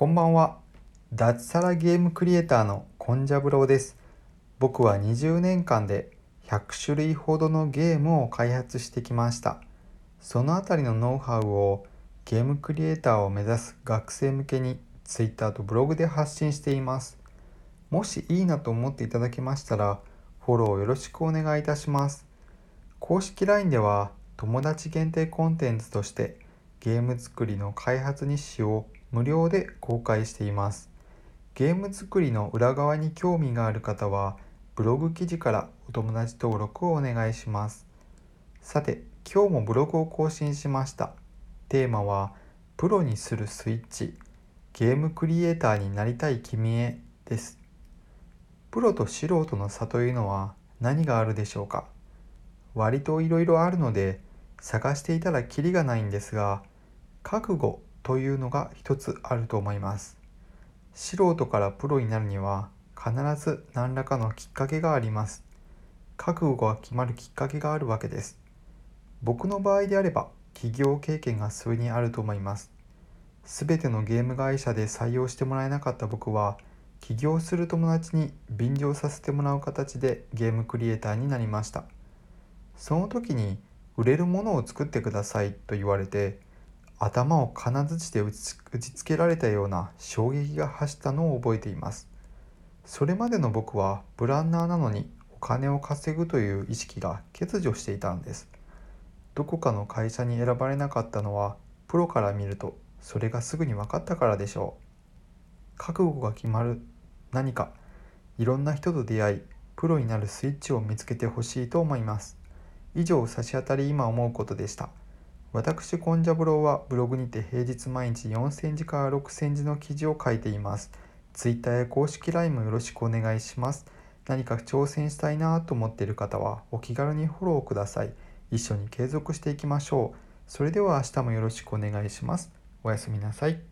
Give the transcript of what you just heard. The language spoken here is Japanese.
こんばんは。脱サラゲームクリエイターのコンジャブローです。僕は20年間で100種類ほどのゲームを開発してきました。そのあたりのノウハウをゲームクリエイターを目指す学生向けに Twitter とブログで発信しています。もしいいなと思っていただけましたら、フォローよろしくお願いいたします。公式 LINE では友達限定コンテンツとしてゲーム作りの開発日誌を無料で公開しています。ゲーム作りの裏側に興味がある方は、ブログ記事からお友達登録をお願いします。さて、今日もブログを更新しました。テーマは、プロにするスイッチ、ゲームクリエイターになりたい君へです。プロと素人の差というのは何があるでしょうか？割といろいろあるので、探していたらキリがないんですが、覚悟というのが一つあると思います。素人からプロになるには必ず何らかのきっかけがあります。覚悟が決まるきっかけがあるわけです。僕の場合であれば企業経験が数にあると思います。すべてのゲーム会社で採用してもらえなかった僕は起業する友達に便乗させてもらう形でゲームクリエイターになりました。その時に売れるものを作ってくださいと言われて頭を金槌で打ちつけられたような衝撃が走ったのを覚えています。それまでの僕はプランナーなのにお金を稼ぐという意識が欠如していたんです。どこかの会社に選ばれなかったのはプロから見るとそれがすぐに分かったからでしょう。覚悟が決まる何かいろんな人と出会いプロになるスイッチを見つけてほしいと思います。以上差し当たり今思うことでした。私、コンジャブローはブログにて平日毎日4センチから6センチの記事を書いています。ツイッターや公式 LINE もよろしくお願いします。何か挑戦したいなと思っている方はお気軽にフォローください。一緒に継続していきましょう。それでは明日もよろしくお願いします。おやすみなさい。